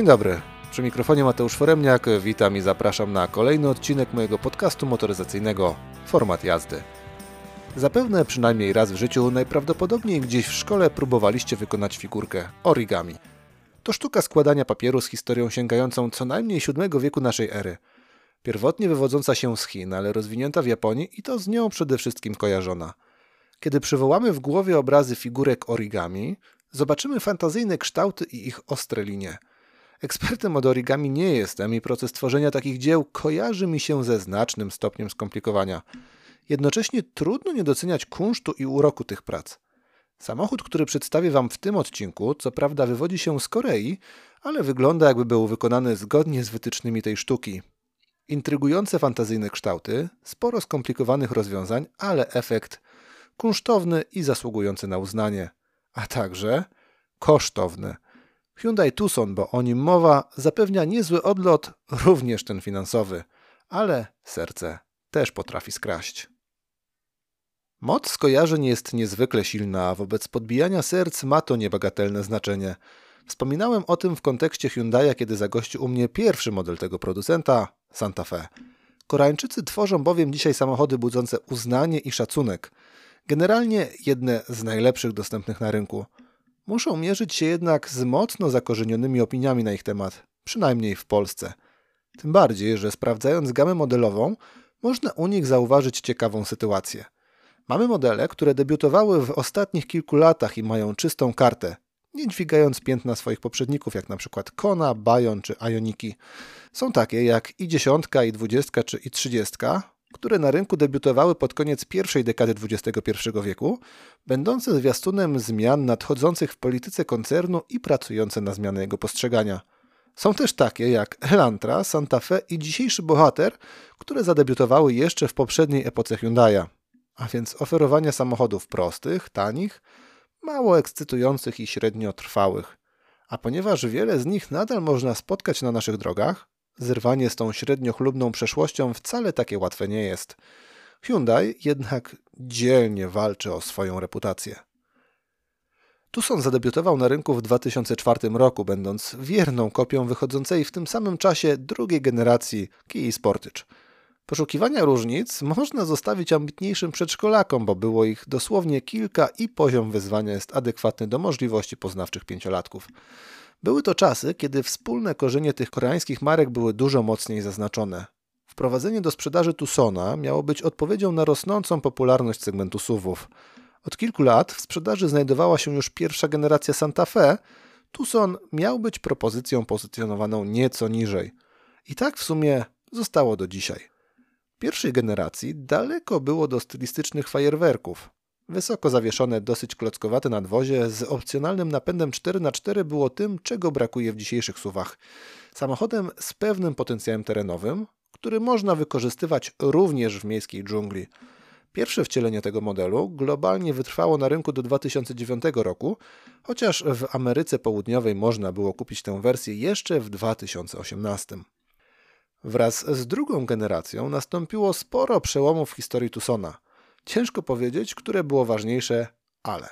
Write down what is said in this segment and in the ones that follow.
Dzień dobry. Przy mikrofonie Mateusz Foremniak. Witam i zapraszam na kolejny odcinek mojego podcastu motoryzacyjnego Format jazdy. Zapewne przynajmniej raz w życiu, najprawdopodobniej gdzieś w szkole próbowaliście wykonać figurkę origami. To sztuka składania papieru z historią sięgającą co najmniej VII wieku naszej ery. Pierwotnie wywodząca się z Chin, ale rozwinięta w Japonii i to z nią przede wszystkim kojarzona. Kiedy przywołamy w głowie obrazy figurek origami, zobaczymy fantazyjne kształty i ich ostre linie – Ekspertem od origami nie jestem i proces tworzenia takich dzieł kojarzy mi się ze znacznym stopniem skomplikowania. Jednocześnie trudno nie doceniać kunsztu i uroku tych prac. Samochód, który przedstawię Wam w tym odcinku, co prawda wywodzi się z Korei, ale wygląda jakby był wykonany zgodnie z wytycznymi tej sztuki. Intrygujące fantazyjne kształty, sporo skomplikowanych rozwiązań, ale efekt kunsztowny i zasługujący na uznanie, a także kosztowny – Hyundai Tucson, bo o nim mowa, zapewnia niezły odlot, również ten finansowy, ale serce też potrafi skraść. Moc skojarzeń jest niezwykle silna, a wobec podbijania serc ma to niebagatelne znaczenie. Wspominałem o tym w kontekście Hyundai'a, kiedy zagościł u mnie pierwszy model tego producenta, Santa Fe. Koreańczycy tworzą bowiem dzisiaj samochody budzące uznanie i szacunek. Generalnie jedne z najlepszych dostępnych na rynku – muszą mierzyć się jednak z mocno zakorzenionymi opiniami na ich temat, przynajmniej w Polsce. Tym bardziej, że sprawdzając gamę modelową, można u nich zauważyć ciekawą sytuację. Mamy modele, które debiutowały w ostatnich kilku latach i mają czystą kartę, nie dźwigając piętna swoich poprzedników, jak na przykład Kona, Bayon czy Ioniki. Są takie jak i 10, i 20 czy i 30, które na rynku debiutowały pod koniec pierwszej dekady XXI wieku, będące zwiastunem zmian nadchodzących w polityce koncernu i pracujące na zmianę jego postrzegania. Są też takie jak Elantra, Santa Fe i dzisiejszy bohater, które zadebiutowały jeszcze w poprzedniej epoce Hyundai'a. A więc oferowanie samochodów prostych, tanich, mało ekscytujących i średnio trwałych. A ponieważ wiele z nich nadal można spotkać na naszych drogach, Zerwanie z tą średnio chlubną przeszłością wcale takie łatwe nie jest. Hyundai jednak dzielnie walczy o swoją reputację. Tucson zadebiutował na rynku w 2004 roku, będąc wierną kopią wychodzącej w tym samym czasie drugiej generacji Kia Sportage. Poszukiwania różnic można zostawić ambitniejszym przedszkolakom, bo było ich dosłownie kilka i poziom wyzwania jest adekwatny do możliwości poznawczych pięciolatków. Były to czasy, kiedy wspólne korzenie tych koreańskich marek były dużo mocniej zaznaczone. Wprowadzenie do sprzedaży Tucsona miało być odpowiedzią na rosnącą popularność segmentu SUVów. Od kilku lat w sprzedaży znajdowała się już pierwsza generacja Santa Fe. Tucson miał być propozycją pozycjonowaną nieco niżej. I tak w sumie zostało do dzisiaj. Pierwszej generacji daleko było do stylistycznych fajerwerków. Wysoko zawieszone, dosyć klockowate nadwozie z opcjonalnym napędem 4x4 było tym, czego brakuje w dzisiejszych suwach. Samochodem z pewnym potencjałem terenowym, który można wykorzystywać również w miejskiej dżungli. Pierwsze wcielenie tego modelu globalnie wytrwało na rynku do 2009 roku, chociaż w Ameryce Południowej można było kupić tę wersję jeszcze w 2018. Wraz z drugą generacją nastąpiło sporo przełomów w historii Tucsona – Ciężko powiedzieć, które było ważniejsze, ale.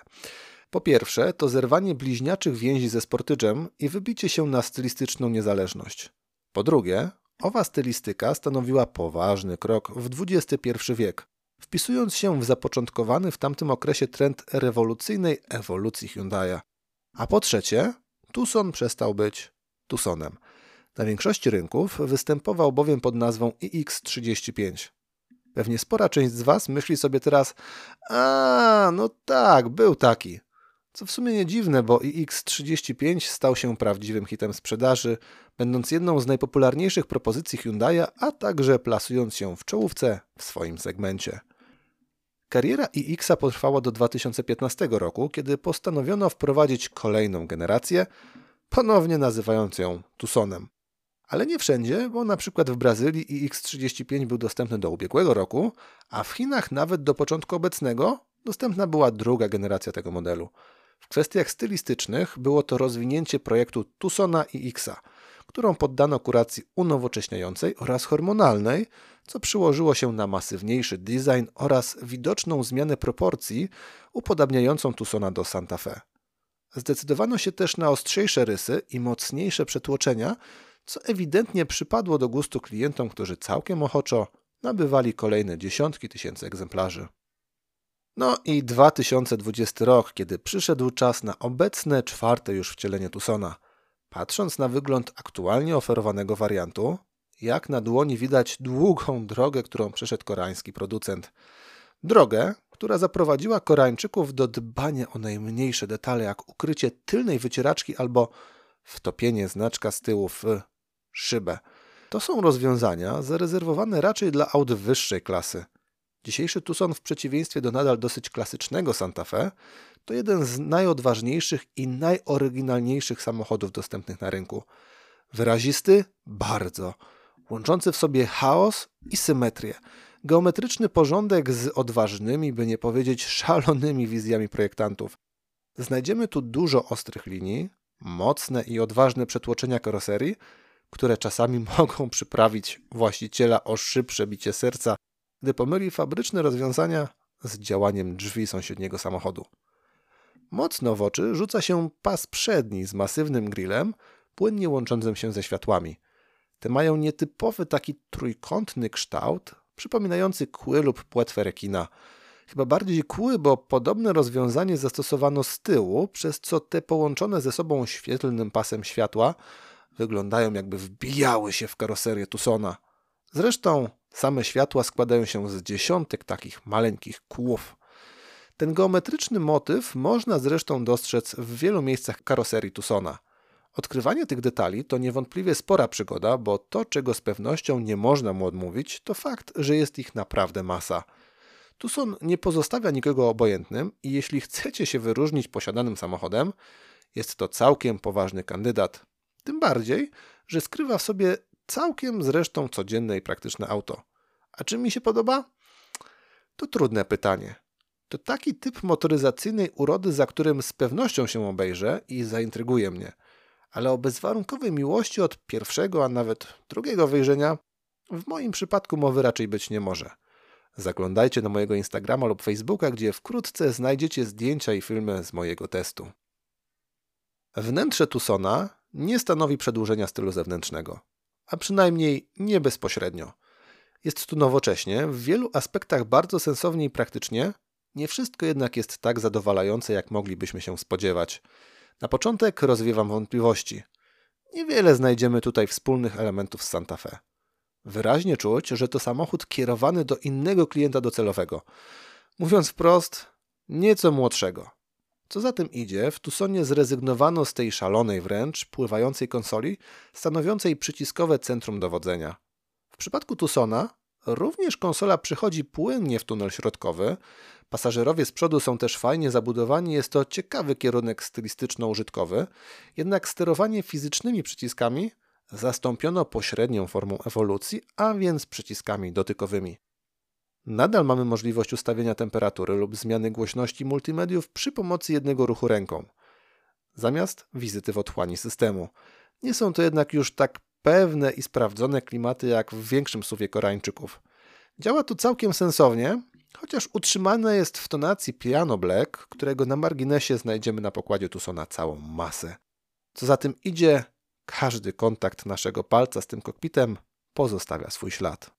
Po pierwsze, to zerwanie bliźniaczych więzi ze sportydżem i wybicie się na stylistyczną niezależność. Po drugie, owa stylistyka stanowiła poważny krok w XXI wiek, wpisując się w zapoczątkowany w tamtym okresie trend rewolucyjnej ewolucji Hyundai'a. A po trzecie, Tucson przestał być Tucsonem. Na większości rynków występował bowiem pod nazwą iX35. Pewnie spora część z Was myśli sobie teraz, a no tak, był taki. Co w sumie nie dziwne, bo iX35 stał się prawdziwym hitem sprzedaży, będąc jedną z najpopularniejszych propozycji Hyundai'a, a także plasując się w czołówce w swoim segmencie. Kariera iX potrwała do 2015 roku, kiedy postanowiono wprowadzić kolejną generację, ponownie nazywając ją Tucsonem. Ale nie wszędzie, bo na przykład w Brazylii iX35 był dostępny do ubiegłego roku, a w Chinach nawet do początku obecnego dostępna była druga generacja tego modelu. W kwestiach stylistycznych było to rozwinięcie projektu Tucsona i Xa, którą poddano kuracji unowocześniającej oraz hormonalnej, co przyłożyło się na masywniejszy design oraz widoczną zmianę proporcji upodabniającą Tucsona do Santa Fe. Zdecydowano się też na ostrzejsze rysy i mocniejsze przetłoczenia, co ewidentnie przypadło do gustu klientom, którzy całkiem ochoczo nabywali kolejne dziesiątki tysięcy egzemplarzy. No i 2020 rok, kiedy przyszedł czas na obecne czwarte już wcielenie Tucsona. Patrząc na wygląd aktualnie oferowanego wariantu, jak na dłoni widać długą drogę, którą przeszedł koreański producent. Drogę, która zaprowadziła Koreańczyków do dbania o najmniejsze detale, jak ukrycie tylnej wycieraczki albo wtopienie znaczka z tyłu w szybę. To są rozwiązania zarezerwowane raczej dla aut wyższej klasy. Dzisiejszy Tucson w przeciwieństwie do nadal dosyć klasycznego Santa Fe to jeden z najodważniejszych i najoryginalniejszych samochodów dostępnych na rynku. Wyrazisty? Bardzo. Łączący w sobie chaos i symetrię. Geometryczny porządek z odważnymi, by nie powiedzieć szalonymi wizjami projektantów. Znajdziemy tu dużo ostrych linii, mocne i odważne przetłoczenia karoserii, które czasami mogą przyprawić właściciela o szybsze bicie serca, gdy pomyli fabryczne rozwiązania z działaniem drzwi sąsiedniego samochodu. Mocno w oczy rzuca się pas przedni z masywnym grillem, płynnie łączącym się ze światłami. Te mają nietypowy taki trójkątny kształt, przypominający kły lub płetwę rekina. Chyba bardziej kły, bo podobne rozwiązanie zastosowano z tyłu, przez co te połączone ze sobą świetlnym pasem światła wyglądają jakby wbijały się w karoserię Tucsona. Zresztą same światła składają się z dziesiątek takich maleńkich kłów. Ten geometryczny motyw można zresztą dostrzec w wielu miejscach karoserii Tucsona. Odkrywanie tych detali to niewątpliwie spora przygoda, bo to, czego z pewnością nie można mu odmówić, to fakt, że jest ich naprawdę masa. Tucson nie pozostawia nikogo obojętnym i jeśli chcecie się wyróżnić posiadanym samochodem, jest to całkiem poważny kandydat. Tym bardziej, że skrywa w sobie całkiem zresztą codzienne i praktyczne auto. A czy mi się podoba? To trudne pytanie. To taki typ motoryzacyjnej urody, za którym z pewnością się obejrzę i zaintryguje mnie. Ale o bezwarunkowej miłości od pierwszego, a nawet drugiego wejrzenia w moim przypadku mowy raczej być nie może. Zaglądajcie na mojego Instagrama lub Facebooka, gdzie wkrótce znajdziecie zdjęcia i filmy z mojego testu. Wnętrze Tucsona nie stanowi przedłużenia stylu zewnętrznego, a przynajmniej nie bezpośrednio. Jest tu nowocześnie, w wielu aspektach bardzo sensownie i praktycznie, nie wszystko jednak jest tak zadowalające, jak moglibyśmy się spodziewać. Na początek rozwiewam wątpliwości. Niewiele znajdziemy tutaj wspólnych elementów z Santa Fe. Wyraźnie czuć, że to samochód kierowany do innego klienta docelowego. Mówiąc wprost, nieco młodszego. Co za tym idzie, w Tucsonie zrezygnowano z tej szalonej wręcz, pływającej konsoli, stanowiącej przyciskowe centrum dowodzenia. W przypadku Tucsona również konsola przychodzi płynnie w tunel środkowy, pasażerowie z przodu są też fajnie zabudowani, jest to ciekawy kierunek stylistyczno-użytkowy, jednak sterowanie fizycznymi przyciskami zastąpiono pośrednią formą ewolucji, a więc przyciskami dotykowymi. Nadal mamy możliwość ustawienia temperatury lub zmiany głośności multimediów przy pomocy jednego ruchu ręką, zamiast wizyty w otchłani systemu. Nie są to jednak już tak pewne i sprawdzone klimaty jak w większym suwie Koreańczyków. Działa to całkiem sensownie, chociaż utrzymane jest w tonacji piano black, którego na marginesie znajdziemy na pokładzie Tucsona całą masę. Co za tym idzie, każdy kontakt naszego palca z tym kokpitem pozostawia swój ślad.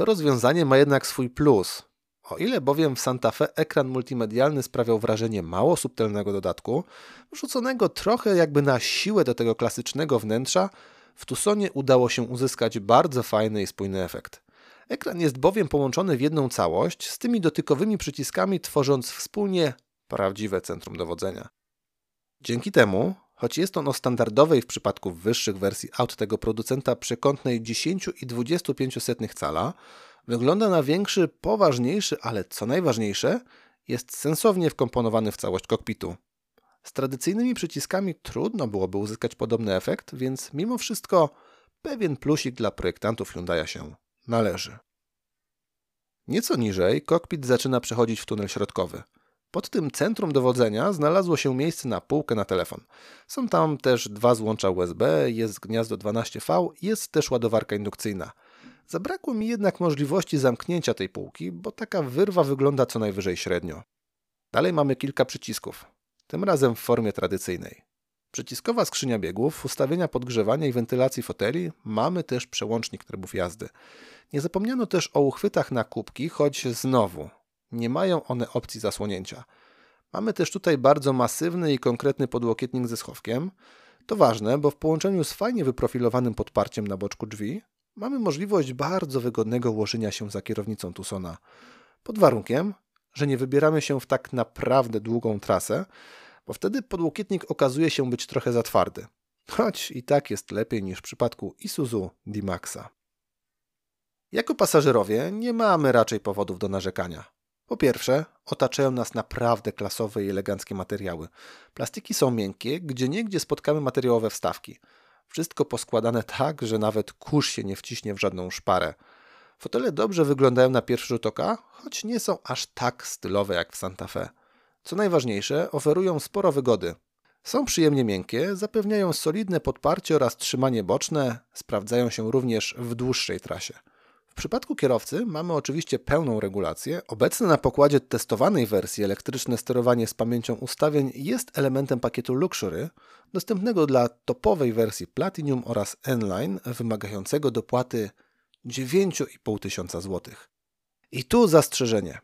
To rozwiązanie ma jednak swój plus. O ile bowiem w Santa Fe ekran multimedialny sprawiał wrażenie mało subtelnego dodatku, wrzuconego trochę jakby na siłę do tego klasycznego wnętrza, w Tucsonie udało się uzyskać bardzo fajny i spójny efekt. Ekran jest bowiem połączony w jedną całość z tymi dotykowymi przyciskami, tworząc wspólnie prawdziwe centrum dowodzenia. Dzięki temu Choć jest on o standardowej w przypadku wyższych wersji aut tego producenta przekątnej 10 i 25 cala, wygląda na większy, poważniejszy, ale co najważniejsze, jest sensownie wkomponowany w całość kokpitu. Z tradycyjnymi przyciskami trudno byłoby uzyskać podobny efekt, więc mimo wszystko pewien plusik dla projektantów Hyundai się należy. Nieco niżej kokpit zaczyna przechodzić w tunel środkowy – pod tym centrum dowodzenia znalazło się miejsce na półkę na telefon. Są tam też dwa złącza USB, jest gniazdo 12V, jest też ładowarka indukcyjna. Zabrakło mi jednak możliwości zamknięcia tej półki, bo taka wyrwa wygląda co najwyżej średnio. Dalej mamy kilka przycisków. tym razem w formie tradycyjnej. Przyciskowa skrzynia biegów, ustawienia podgrzewania i wentylacji foteli, mamy też przełącznik trybów jazdy. Nie zapomniano też o uchwytach na kubki, choć znowu nie mają one opcji zasłonięcia. Mamy też tutaj bardzo masywny i konkretny podłokietnik ze schowkiem. To ważne, bo w połączeniu z fajnie wyprofilowanym podparciem na boczku drzwi mamy możliwość bardzo wygodnego ułożenia się za kierownicą Tucsona. Pod warunkiem, że nie wybieramy się w tak naprawdę długą trasę, bo wtedy podłokietnik okazuje się być trochę za twardy. Choć i tak jest lepiej niż w przypadku Isuzu D-Maxa. Jako pasażerowie nie mamy raczej powodów do narzekania. Po pierwsze, otaczają nas naprawdę klasowe i eleganckie materiały. Plastiki są miękkie, gdzie niegdzie spotkamy materiałowe wstawki. Wszystko poskładane tak, że nawet kurz się nie wciśnie w żadną szparę. Fotele dobrze wyglądają na pierwszy rzut oka, choć nie są aż tak stylowe jak w Santa Fe. Co najważniejsze, oferują sporo wygody. Są przyjemnie miękkie, zapewniają solidne podparcie oraz trzymanie boczne, sprawdzają się również w dłuższej trasie. Przypadku kierowcy mamy oczywiście pełną regulację. Obecne na pokładzie testowanej wersji elektryczne sterowanie z pamięcią ustawień jest elementem pakietu Luxury, dostępnego dla topowej wersji Platinum oraz N-Line, wymagającego dopłaty 9,5 tysiąca złotych. I tu zastrzeżenie.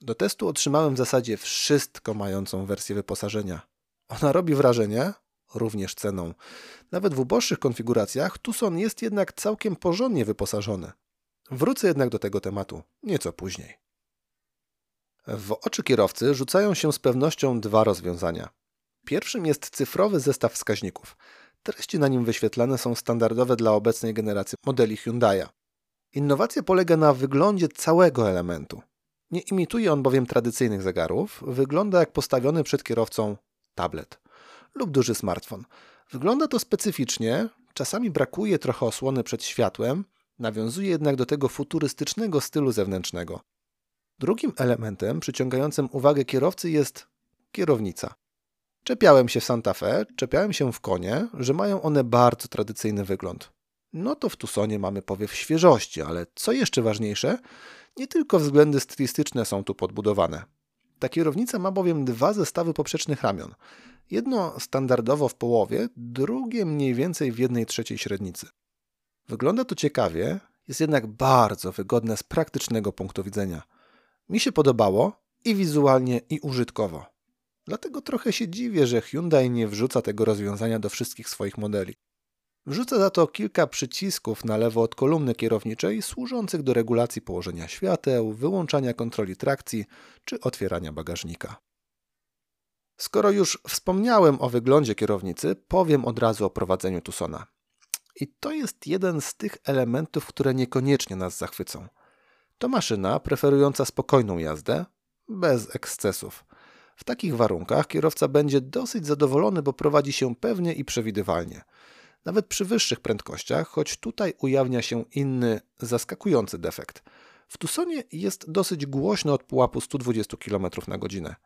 Do testu otrzymałem w zasadzie wszystko mającą wersję wyposażenia. Ona robi wrażenie, również ceną. Nawet w uboższych konfiguracjach Tucson jest jednak całkiem porządnie wyposażony. Wrócę jednak do tego tematu nieco później. W oczy kierowcy rzucają się z pewnością dwa rozwiązania. Pierwszym jest cyfrowy zestaw wskaźników. Treści na nim wyświetlane są standardowe dla obecnej generacji modeli Hyundai'a. Innowacja polega na wyglądzie całego elementu. Nie imituje on bowiem tradycyjnych zegarów, wygląda jak postawiony przed kierowcą tablet lub duży smartfon. Wygląda to specyficznie, czasami brakuje trochę osłony przed światłem, nawiązuje jednak do tego futurystycznego stylu zewnętrznego. Drugim elementem przyciągającym uwagę kierowcy jest kierownica. Czepiałem się w Santa Fe, czepiałem się w konie, że mają one bardzo tradycyjny wygląd. No to w Tucsonie mamy powiew świeżości, ale co jeszcze ważniejsze, nie tylko względy stylistyczne są tu podbudowane. Ta kierownica ma bowiem dwa zestawy poprzecznych ramion. Jedno standardowo w połowie, drugie mniej więcej w jednej trzeciej średnicy. Wygląda to ciekawie, jest jednak bardzo wygodne z praktycznego punktu widzenia. Mi się podobało i wizualnie, i użytkowo. Dlatego trochę się dziwię, że Hyundai nie wrzuca tego rozwiązania do wszystkich swoich modeli. Wrzuca za to kilka przycisków na lewo od kolumny kierowniczej służących do regulacji położenia świateł, wyłączania kontroli trakcji czy otwierania bagażnika. Skoro już wspomniałem o wyglądzie kierownicy, powiem od razu o prowadzeniu Tucsona. I to jest jeden z tych elementów, które niekoniecznie nas zachwycą. To maszyna preferująca spokojną jazdę, bez ekscesów. W takich warunkach kierowca będzie dosyć zadowolony, bo prowadzi się pewnie i przewidywalnie. Nawet przy wyższych prędkościach, choć tutaj ujawnia się inny, zaskakujący defekt. W Tucsonie jest dosyć głośno od pułapu 120 km na godzinę.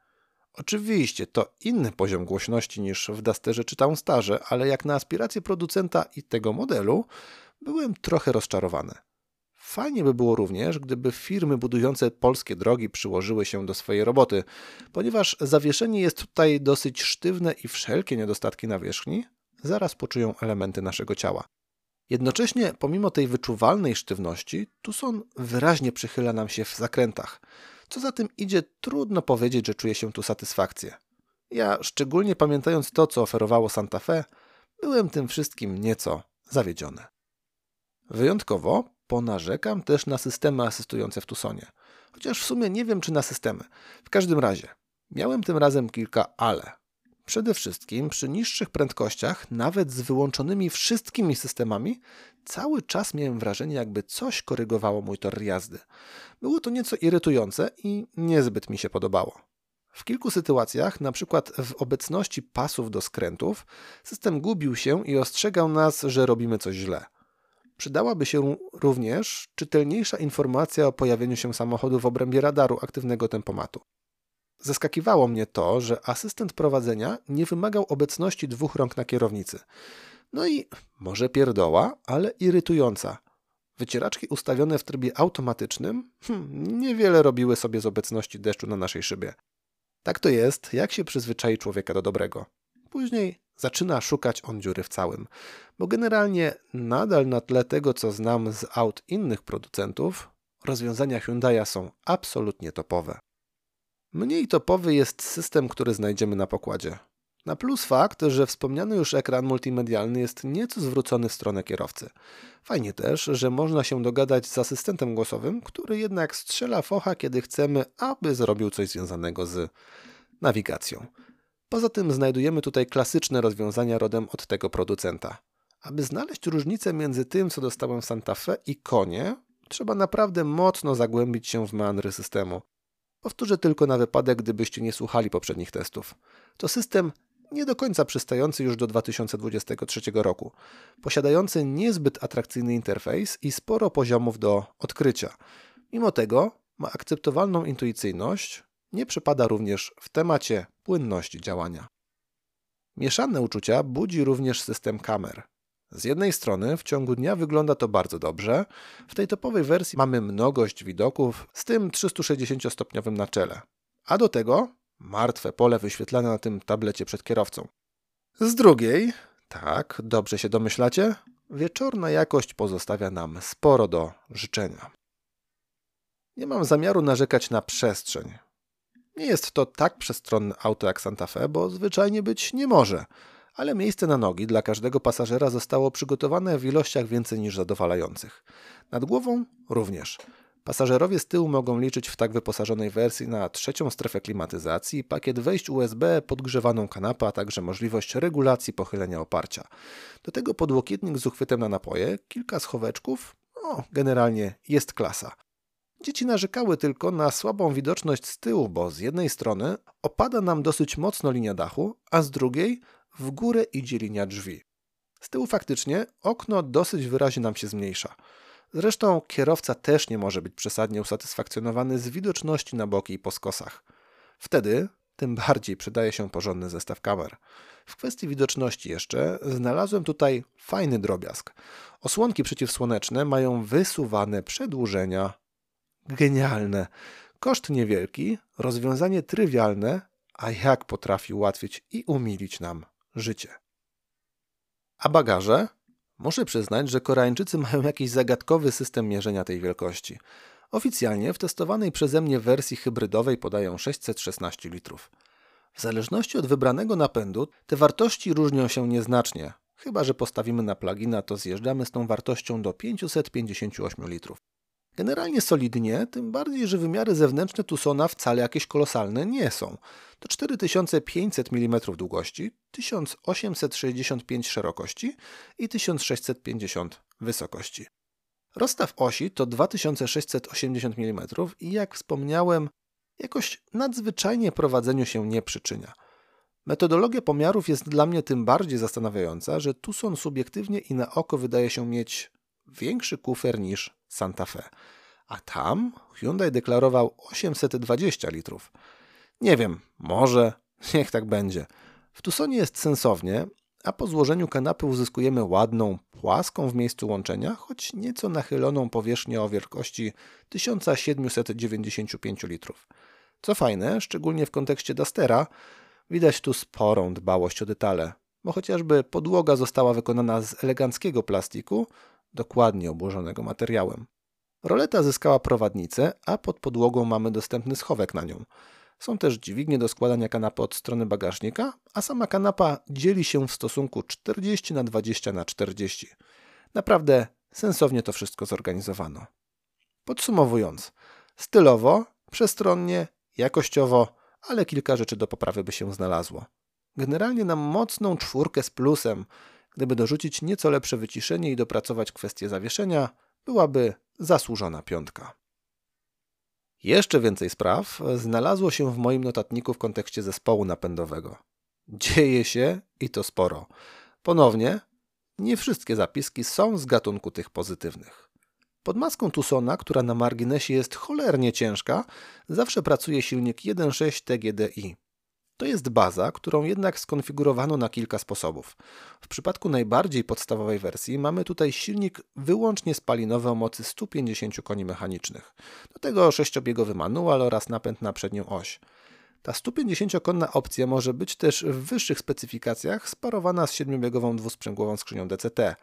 Oczywiście to inny poziom głośności niż w Dusterze czy Townstarze, ale jak na aspiracje producenta i tego modelu, byłem trochę rozczarowany. Fajnie by było również, gdyby firmy budujące polskie drogi przyłożyły się do swojej roboty, ponieważ zawieszenie jest tutaj dosyć sztywne i wszelkie niedostatki nawierzchni zaraz poczują elementy naszego ciała. Jednocześnie, pomimo tej wyczuwalnej sztywności, Tucson wyraźnie przychyla nam się w zakrętach. Co za tym idzie, trudno powiedzieć, że czuję się tu satysfakcję. Ja, szczególnie pamiętając to, co oferowało Santa Fe, byłem tym wszystkim nieco zawiedziony. Wyjątkowo ponarzekam też na systemy asystujące w Tucsonie. Chociaż w sumie nie wiem, czy na systemy. W każdym razie, miałem tym razem kilka ale. Przede wszystkim przy niższych prędkościach, nawet z wyłączonymi wszystkimi systemami, cały czas miałem wrażenie, jakby coś korygowało mój tor jazdy. Było to nieco irytujące i niezbyt mi się podobało. W kilku sytuacjach, na przykład w obecności pasów do skrętów, system gubił się i ostrzegał nas, że robimy coś źle. Przydałaby się również czytelniejsza informacja o pojawieniu się samochodu w obrębie radaru aktywnego tempomatu. Zaskakiwało mnie to, że asystent prowadzenia nie wymagał obecności dwóch rąk na kierownicy. No i może pierdoła, ale irytująca. Wycieraczki ustawione w trybie automatycznym hmm, niewiele robiły sobie z obecności deszczu na naszej szybie. Tak to jest, jak się przyzwyczai człowieka do dobrego. Później zaczyna szukać on dziury w całym, bo generalnie nadal na tle tego, co znam z aut innych producentów, rozwiązania Hyundai'a są absolutnie topowe. Mniej topowy jest system, który znajdziemy na pokładzie. Na plus fakt, że wspomniany już ekran multimedialny jest nieco zwrócony w stronę kierowcy. Fajnie też, że można się dogadać z asystentem głosowym, który jednak strzela focha, kiedy chcemy, aby zrobił coś związanego z nawigacją. Poza tym znajdujemy tutaj klasyczne rozwiązania rodem od tego producenta. Aby znaleźć różnicę między tym, co dostałem w Santa Fe i konie, trzeba naprawdę mocno zagłębić się w meandry systemu. Powtórzę tylko na wypadek, gdybyście nie słuchali poprzednich testów. To system nie do końca przystający już do 2023 roku, posiadający niezbyt atrakcyjny interfejs i sporo poziomów do odkrycia. Mimo tego ma akceptowalną intuicyjność, nie przypada również w temacie płynności działania. Mieszane uczucia budzi również system kamer. Z jednej strony w ciągu dnia wygląda to bardzo dobrze. W tej topowej wersji mamy mnogość widoków z tym 360-stopniowym na czele. A do tego martwe pole wyświetlane na tym tablecie przed kierowcą. Z drugiej, tak, dobrze się domyślacie, wieczorna jakość pozostawia nam sporo do życzenia. Nie mam zamiaru narzekać na przestrzeń. Nie jest to tak przestronne auto jak Santa Fe, bo zwyczajnie być nie może, ale miejsce na nogi dla każdego pasażera zostało przygotowane w ilościach więcej niż zadowalających. Nad głową również. Pasażerowie z tyłu mogą liczyć w tak wyposażonej wersji na trzecią strefę klimatyzacji, pakiet wejść USB, podgrzewaną kanapę, a także możliwość regulacji pochylenia oparcia. Do tego podłokietnik z uchwytem na napoje, kilka schoweczków, no generalnie jest klasa. Dzieci narzekały tylko na słabą widoczność z tyłu, bo z jednej strony opada nam dosyć mocno linia dachu, a z drugiej w górę idzie linia drzwi. Z tyłu faktycznie okno dosyć wyraźnie nam się zmniejsza. Zresztą kierowca też nie może być przesadnie usatysfakcjonowany z widoczności na boki i po skosach. Wtedy tym bardziej przydaje się porządny zestaw kamer. W kwestii widoczności jeszcze znalazłem tutaj fajny drobiazg. Osłonki przeciwsłoneczne mają wysuwane przedłużenia. Genialne. Koszt niewielki, rozwiązanie trywialne, a jak potrafi ułatwić i umilić nam życie. A bagaże? Muszę przyznać, że Koreańczycy mają jakiś zagadkowy system mierzenia tej wielkości. Oficjalnie w testowanej przeze mnie wersji hybrydowej podają 616 litrów. W zależności od wybranego napędu te wartości różnią się nieznacznie. Chyba, że postawimy na plugina, to zjeżdżamy z tą wartością do 558 litrów. Generalnie solidnie, tym bardziej, że wymiary zewnętrzne Tucsona wcale jakieś kolosalne nie są. To 4500 mm długości, 1865 szerokości i 1650 wysokości. Rozstaw osi to 2680 mm i jak wspomniałem, jakoś nadzwyczajnie prowadzeniu się nie przyczynia. Metodologia pomiarów jest dla mnie tym bardziej zastanawiająca, że Tucson subiektywnie i na oko wydaje się mieć większy kufer niż Santa Fe. A tam Hyundai deklarował 820 litrów. Nie wiem, może, niech tak będzie. W Tucsonie jest sensownie, a po złożeniu kanapy uzyskujemy ładną, płaską w miejscu łączenia, choć nieco nachyloną powierzchnię o wielkości 1795 litrów. Co fajne, szczególnie w kontekście Dustera, widać tu sporą dbałość o detale, bo chociażby podłoga została wykonana z eleganckiego plastiku, dokładnie obłożonego materiałem. Roleta zyskała prowadnicę, a pod podłogą mamy dostępny schowek na nią. Są też dźwignie do składania kanapy od strony bagażnika, a sama kanapa dzieli się w stosunku 40 na 20 na 40. Naprawdę sensownie to wszystko zorganizowano. Podsumowując, stylowo, przestronnie, jakościowo, ale kilka rzeczy do poprawy by się znalazło. Generalnie na mocną czwórkę z plusem, gdyby dorzucić nieco lepsze wyciszenie i dopracować kwestię zawieszenia, byłaby zasłużona piątka. Jeszcze więcej spraw znalazło się w moim notatniku w kontekście zespołu napędowego. Dzieje się i to sporo. Ponownie, nie wszystkie zapiski są z gatunku tych pozytywnych. Pod maską Tucsona, która na marginesie jest cholernie ciężka, zawsze pracuje silnik 1.6 TGDI. To jest baza, którą jednak skonfigurowano na kilka sposobów. W przypadku najbardziej podstawowej wersji mamy tutaj silnik wyłącznie spalinowy o mocy 150 koni mechanicznych. Do tego sześciobiegowy manual oraz napęd na przednią oś. Ta 150-konna opcja może być też w wyższych specyfikacjach sparowana z 7-biegową dwusprzęgłową skrzynią DCT.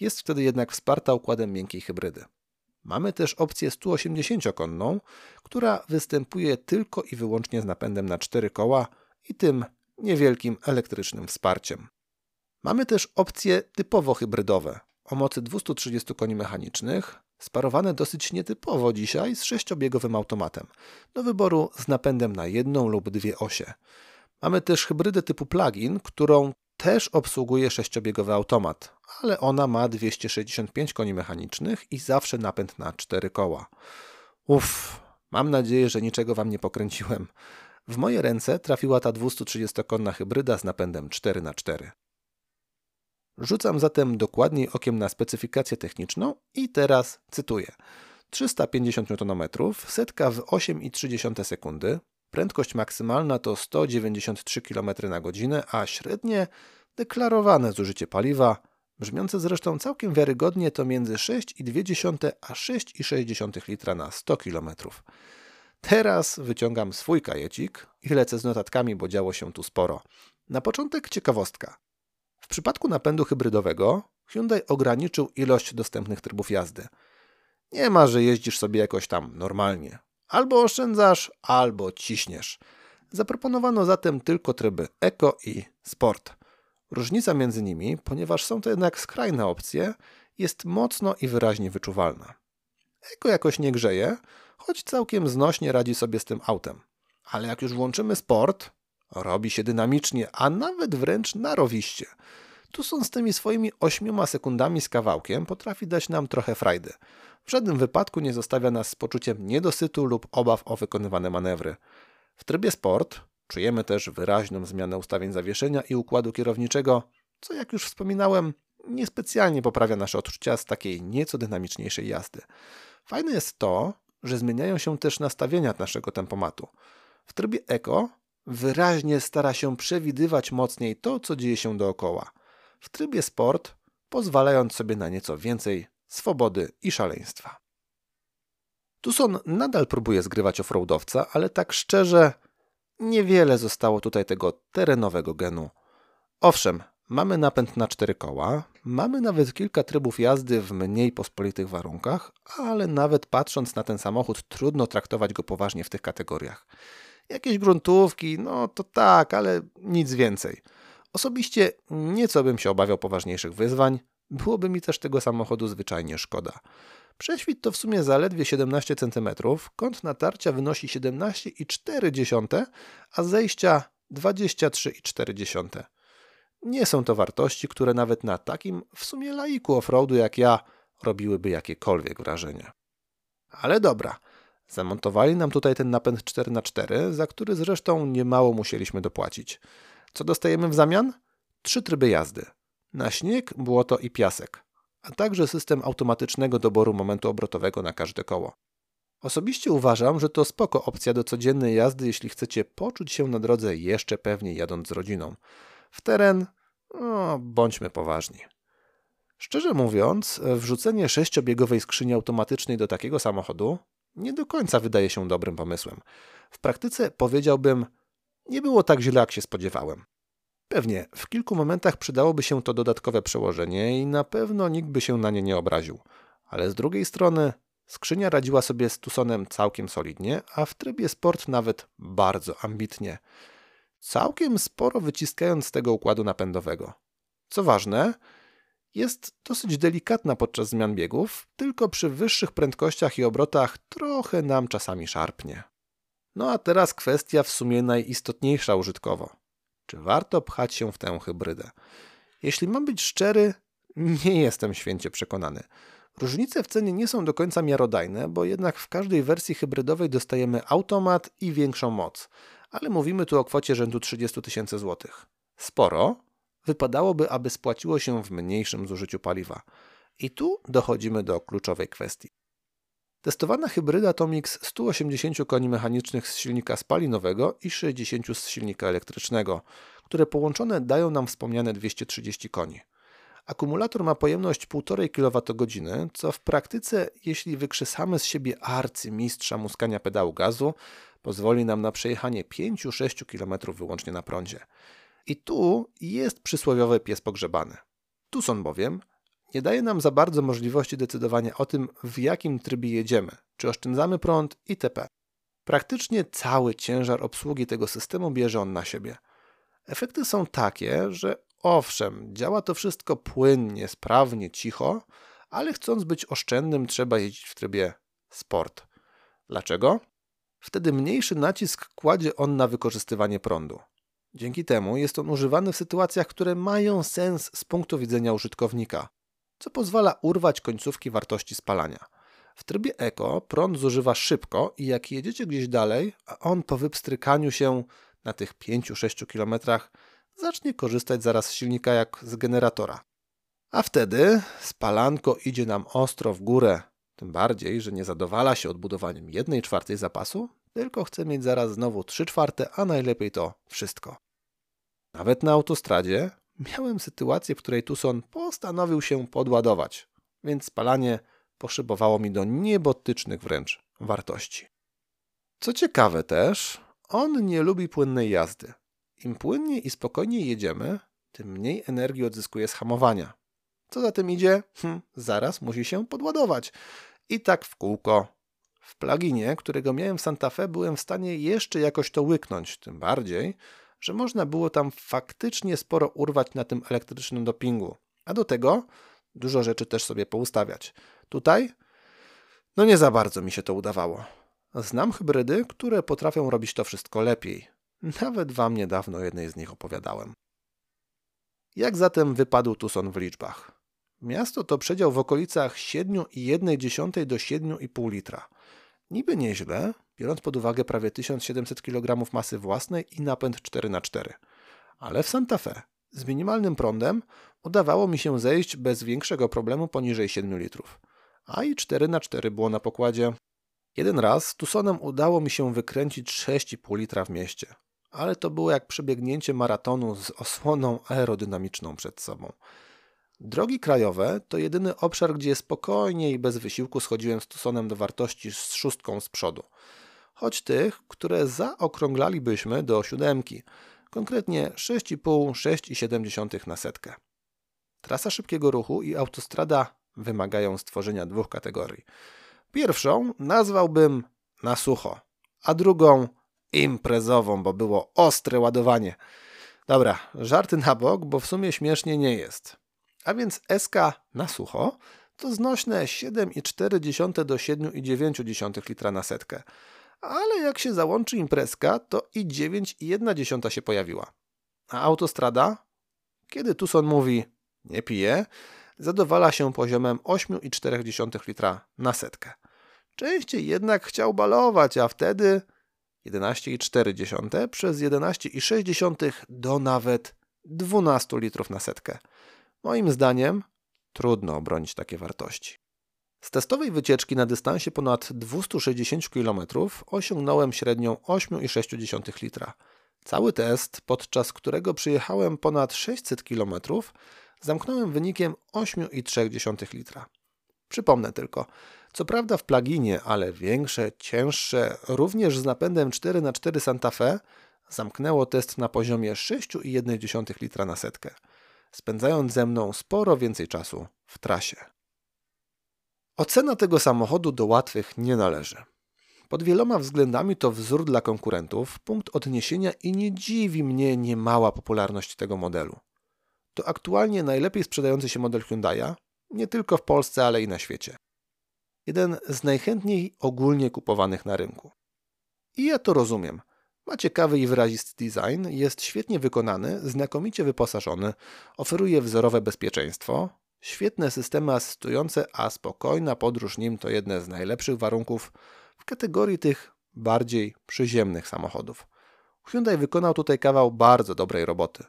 Jest wtedy jednak wsparta układem miękkiej hybrydy. Mamy też opcję 180-konną, która występuje tylko i wyłącznie z napędem na 4 koła i tym niewielkim elektrycznym wsparciem. Mamy też opcje typowo hybrydowe o mocy 230 koni mechanicznych, sparowane dosyć nietypowo dzisiaj z sześciobiegowym automatem, do wyboru z napędem na jedną lub dwie osie. Mamy też hybrydę typu plug-in, którą też obsługuje sześciobiegowy automat, ale ona ma 265 koni mechanicznych i zawsze napęd na cztery koła. Uff, mam nadzieję, że niczego Wam nie pokręciłem. W moje ręce trafiła ta 230-konna hybryda z napędem 4x4. Rzucam zatem dokładniej okiem na specyfikację techniczną i teraz cytuję. 350 Nm, setka w 8,3 sekundy, prędkość maksymalna to 193 km na godzinę, a średnie deklarowane zużycie paliwa, brzmiące zresztą całkiem wiarygodnie, to między 6,2 a 6,6 litra na 100 km. Teraz wyciągam swój kajecik i lecę z notatkami, bo działo się tu sporo. Na początek ciekawostka. W przypadku napędu hybrydowego Hyundai ograniczył ilość dostępnych trybów jazdy. Nie ma, że jeździsz sobie jakoś tam normalnie. Albo oszczędzasz, albo ciśniesz. Zaproponowano zatem tylko tryby Eco i Sport. Różnica między nimi, ponieważ są to jednak skrajne opcje, jest mocno i wyraźnie wyczuwalna. Eco jakoś nie grzeje, choć całkiem znośnie radzi sobie z tym autem. Ale jak już włączymy sport, robi się dynamicznie, a nawet wręcz narowiście. Tu są z tymi swoimi ośmioma sekundami z kawałkiem potrafi dać nam trochę frajdy. W żadnym wypadku nie zostawia nas z poczuciem niedosytu lub obaw o wykonywane manewry. W trybie sport czujemy też wyraźną zmianę ustawień zawieszenia i układu kierowniczego, co jak już wspominałem, niespecjalnie poprawia nasze odczucia z takiej nieco dynamiczniejszej jazdy. Fajne jest to, że zmieniają się też nastawienia naszego tempomatu. W trybie Eco wyraźnie stara się przewidywać mocniej to, co dzieje się dookoła. W trybie sport pozwalając sobie na nieco więcej swobody i szaleństwa. Tucson nadal próbuje zgrywać offroadowca, ale tak szczerze, niewiele zostało tutaj tego terenowego genu. Owszem, mamy napęd na cztery koła, mamy nawet kilka trybów jazdy w mniej pospolitych warunkach, ale nawet patrząc na ten samochód, trudno traktować go poważnie w tych kategoriach. Jakieś gruntówki, no to tak, ale nic więcej. Osobiście nieco bym się obawiał poważniejszych wyzwań, byłoby mi też tego samochodu zwyczajnie szkoda. Prześwit to w sumie zaledwie 17 cm, kąt natarcia wynosi 17,4, a zejścia 23,4. Nie są to wartości, które nawet na takim w sumie laiku offroadu jak ja robiłyby jakiekolwiek wrażenie. Ale dobra, zamontowali nam tutaj ten napęd 4x4, za który zresztą niemało musieliśmy dopłacić. Co dostajemy w zamian? Trzy tryby jazdy. Na śnieg, błoto i piasek, a także system automatycznego doboru momentu obrotowego na każde koło. Osobiście uważam, że to spoko opcja do codziennej jazdy, jeśli chcecie poczuć się na drodze jeszcze pewniej jadąc z rodziną. W teren, no, bądźmy poważni. Szczerze mówiąc, wrzucenie sześciobiegowej skrzyni automatycznej do takiego samochodu nie do końca wydaje się dobrym pomysłem. W praktyce powiedziałbym, nie było tak źle, jak się spodziewałem. Pewnie, w kilku momentach przydałoby się to dodatkowe przełożenie i na pewno nikt by się na nie nie obraził. Ale z drugiej strony, skrzynia radziła sobie z Tucsonem całkiem solidnie, a w trybie sport nawet bardzo ambitnie. Całkiem sporo wyciskając z tego układu napędowego. Co ważne, jest dosyć delikatna podczas zmian biegów, tylko przy wyższych prędkościach i obrotach trochę nam czasami szarpnie. No a teraz kwestia w sumie najistotniejsza użytkowo. Czy warto pchać się w tę hybrydę? Jeśli mam być szczery, nie jestem święcie przekonany. Różnice w cenie nie są do końca miarodajne, bo jednak w każdej wersji hybrydowej dostajemy automat i większą moc, ale mówimy tu o kwocie rzędu 30 tysięcy złotych. Sporo, wypadałoby, aby spłaciło się w mniejszym zużyciu paliwa. I tu dochodzimy do kluczowej kwestii. Testowana hybryda to miks 180 koni mechanicznych z silnika spalinowego i 60 z silnika elektrycznego, które połączone dają nam wspomniane 230 koni. Akumulator ma pojemność 1,5 kWh, co w praktyce, jeśli wykrzesamy z siebie arcymistrza muskania pedału gazu, Pozwoli nam na przejechanie 5-6 km wyłącznie na prądzie. I tu jest przysłowiowy pies pogrzebany. Tucson bowiem nie daje nam za bardzo możliwości decydowania o tym, w jakim trybie jedziemy, czy oszczędzamy prąd itp. Praktycznie cały ciężar obsługi tego systemu bierze on na siebie. Efekty są takie, że owszem, działa to wszystko płynnie, sprawnie, cicho, ale chcąc być oszczędnym, trzeba jeździć w trybie sport. Dlaczego? Wtedy mniejszy nacisk kładzie on na wykorzystywanie prądu. Dzięki temu jest on używany w sytuacjach, które mają sens z punktu widzenia użytkownika, co pozwala urwać końcówki wartości spalania. W trybie eko prąd zużywa szybko i jak jedziecie gdzieś dalej, a on po wypstrykaniu się na tych 5-6 km zacznie korzystać zaraz z silnika jak z generatora. A wtedy spalanko idzie nam ostro w górę, tym bardziej, że nie zadowala się odbudowaniem 1 czwartej zapasu, tylko chce mieć zaraz znowu 3 czwarte, a najlepiej to wszystko. Nawet na autostradzie miałem sytuację, w której Tucson postanowił się podładować, więc spalanie poszybowało mi do niebotycznych wręcz wartości. Co ciekawe też, on nie lubi płynnej jazdy. Im płynniej i spokojniej jedziemy, tym mniej energii odzyskuje z hamowania. Co za tym idzie? Hm, zaraz musi się podładować. I tak w kółko. W pluginie, którego miałem w Santa Fe, byłem w stanie jeszcze jakoś to łyknąć, tym bardziej, że można było tam faktycznie sporo urwać na tym elektrycznym dopingu. A do tego dużo rzeczy też sobie poustawiać. Tutaj? No nie za bardzo mi się to udawało. Znam hybrydy, które potrafią robić to wszystko lepiej. Nawet wam niedawno jednej z nich opowiadałem. Jak zatem wypadł Tucson w liczbach? Miasto to przedział w okolicach 7,1 do 7,5 litra. Niby nieźle, biorąc pod uwagę prawie 1700 kg masy własnej i napęd 4x4. Ale w Santa Fe z minimalnym prądem udawało mi się zejść bez większego problemu poniżej 7 litrów. A i 4x4 było na pokładzie. Jeden raz z Tucsonem udało mi się wykręcić 6,5 litra w mieście. Ale to było jak przebiegnięcie maratonu z osłoną aerodynamiczną przed sobą. Drogi krajowe to jedyny obszar, gdzie spokojnie i bez wysiłku schodziłem z Tucsonem do wartości z szóstką z przodu. Choć tych, które zaokrąglalibyśmy do siódemki, konkretnie 6,5-6,7 na setkę. Trasa szybkiego ruchu i autostrada wymagają stworzenia dwóch kategorii. Pierwszą nazwałbym na sucho, a drugą imprezową, bo było ostre ładowanie. Dobra, żarty na bok, bo w sumie śmiesznie nie jest. A więc SK na sucho to znośne 7,4 do 7,9 litra na setkę. Ale jak się załączy imprezka, to i 9,1 się pojawiła. A autostrada? Kiedy Tucson mówi nie pije, zadowala się poziomem 8,4 litra na setkę. Częściej jednak chciał balować, a wtedy 11,4 przez 11,6 do nawet 12 litrów na setkę. Moim zdaniem trudno obronić takie wartości. Z testowej wycieczki na dystansie ponad 260 km osiągnąłem średnią 8,6 litra. Cały test, podczas którego przyjechałem ponad 600 km, zamknąłem wynikiem 8,3 litra. Przypomnę tylko, co prawda w pluginie, ale większe, cięższe, również z napędem 4x4 Santa Fe, zamknęło test na poziomie 6,1 litra na setkę, spędzając ze mną sporo więcej czasu w trasie. Ocena tego samochodu do łatwych nie należy. Pod wieloma względami to wzór dla konkurentów, punkt odniesienia i nie dziwi mnie niemała popularność tego modelu. To aktualnie najlepiej sprzedający się model Hyundai'a, nie tylko w Polsce, ale i na świecie. Jeden z najchętniej ogólnie kupowanych na rynku. I ja to rozumiem. Ma ciekawy i wyrazisty design, jest świetnie wykonany, znakomicie wyposażony, oferuje wzorowe bezpieczeństwo, świetne systemy asystujące, a spokojna podróż nim to jedne z najlepszych warunków w kategorii tych bardziej przyziemnych samochodów. Hyundai wykonał tutaj kawał bardzo dobrej roboty.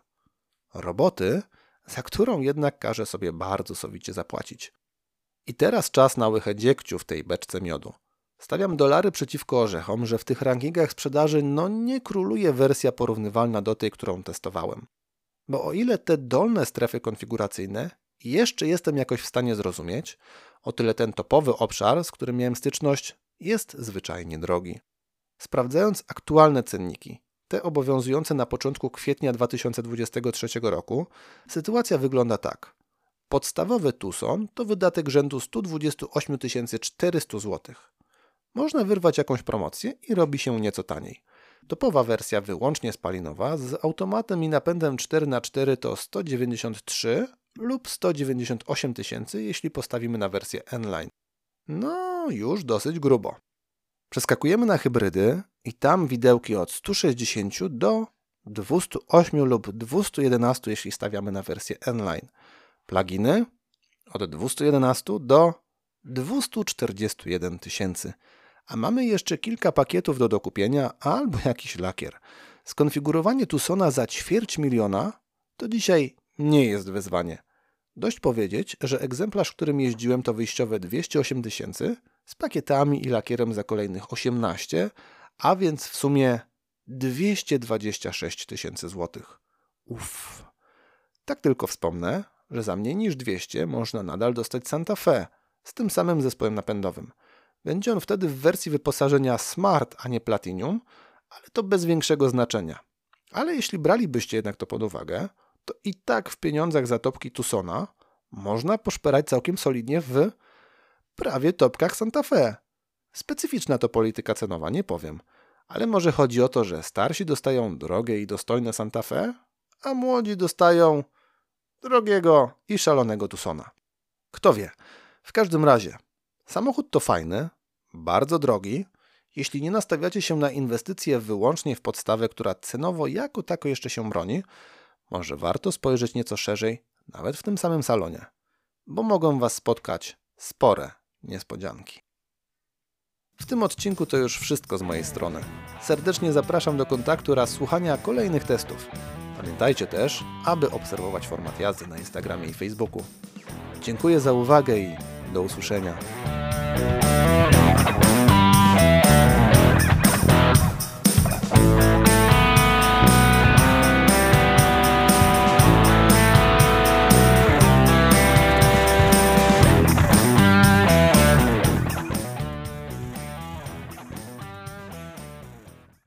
Roboty, za którą jednak każe sobie bardzo sowicie zapłacić. I teraz czas na łychę dziegciu w tej beczce miodu. Stawiam dolary przeciwko orzechom, że w tych rankingach sprzedaży no nie króluje wersja porównywalna do tej, którą testowałem. Bo o ile te dolne strefy konfiguracyjne jeszcze jestem jakoś w stanie zrozumieć, o tyle ten topowy obszar, z którym miałem styczność, jest zwyczajnie drogi. Sprawdzając aktualne cenniki, te obowiązujące na początku kwietnia 2023 roku, sytuacja wygląda tak. Podstawowy Tucson to wydatek rzędu 128 400 zł. Można wyrwać jakąś promocję i robi się nieco taniej. Topowa wersja wyłącznie spalinowa z automatem i napędem 4x4 to 193 lub 198 tysięcy, jeśli postawimy na wersję N-Line. No, już dosyć grubo. Przeskakujemy na hybrydy i tam widełki od 160 do 208 lub 211, jeśli stawiamy na wersję N-Line. Pluginy od 211 do 241 tysięcy. A mamy jeszcze kilka pakietów do dokupienia albo jakiś lakier. Skonfigurowanie Tucsona za ćwierć miliona to dzisiaj nie jest wyzwanie. Dość powiedzieć, że egzemplarz, którym jeździłem to wyjściowe 208 tysięcy z pakietami i lakierem za kolejnych 18, a więc w sumie 226 tysięcy złotych. Uff. Tak tylko wspomnę, że za mniej niż 200 można nadal dostać Santa Fe z tym samym zespołem napędowym. Będzie on wtedy w wersji wyposażenia Smart, a nie Platinum, ale to bez większego znaczenia. Ale jeśli bralibyście jednak to pod uwagę, to i tak w pieniądzach za topki Tucsona można poszperać całkiem solidnie w prawie topkach Santa Fe. Specyficzna to polityka cenowa, nie powiem. Ale może chodzi o to, że starsi dostają drogie i dostojne Santa Fe, a młodzi dostają drogiego i szalonego Tucsona. Kto wie. W każdym razie, samochód to fajny, bardzo drogi, jeśli nie nastawiacie się na inwestycje wyłącznie w podstawę, która cenowo jako tako jeszcze się broni, może warto spojrzeć nieco szerzej, nawet w tym samym salonie, bo mogą Was spotkać spore niespodzianki. W tym odcinku to już wszystko z mojej strony. Serdecznie zapraszam do kontaktu oraz słuchania kolejnych testów. Pamiętajcie też, aby obserwować format jazdy na Instagramie i Facebooku. Dziękuję za uwagę i do usłyszenia.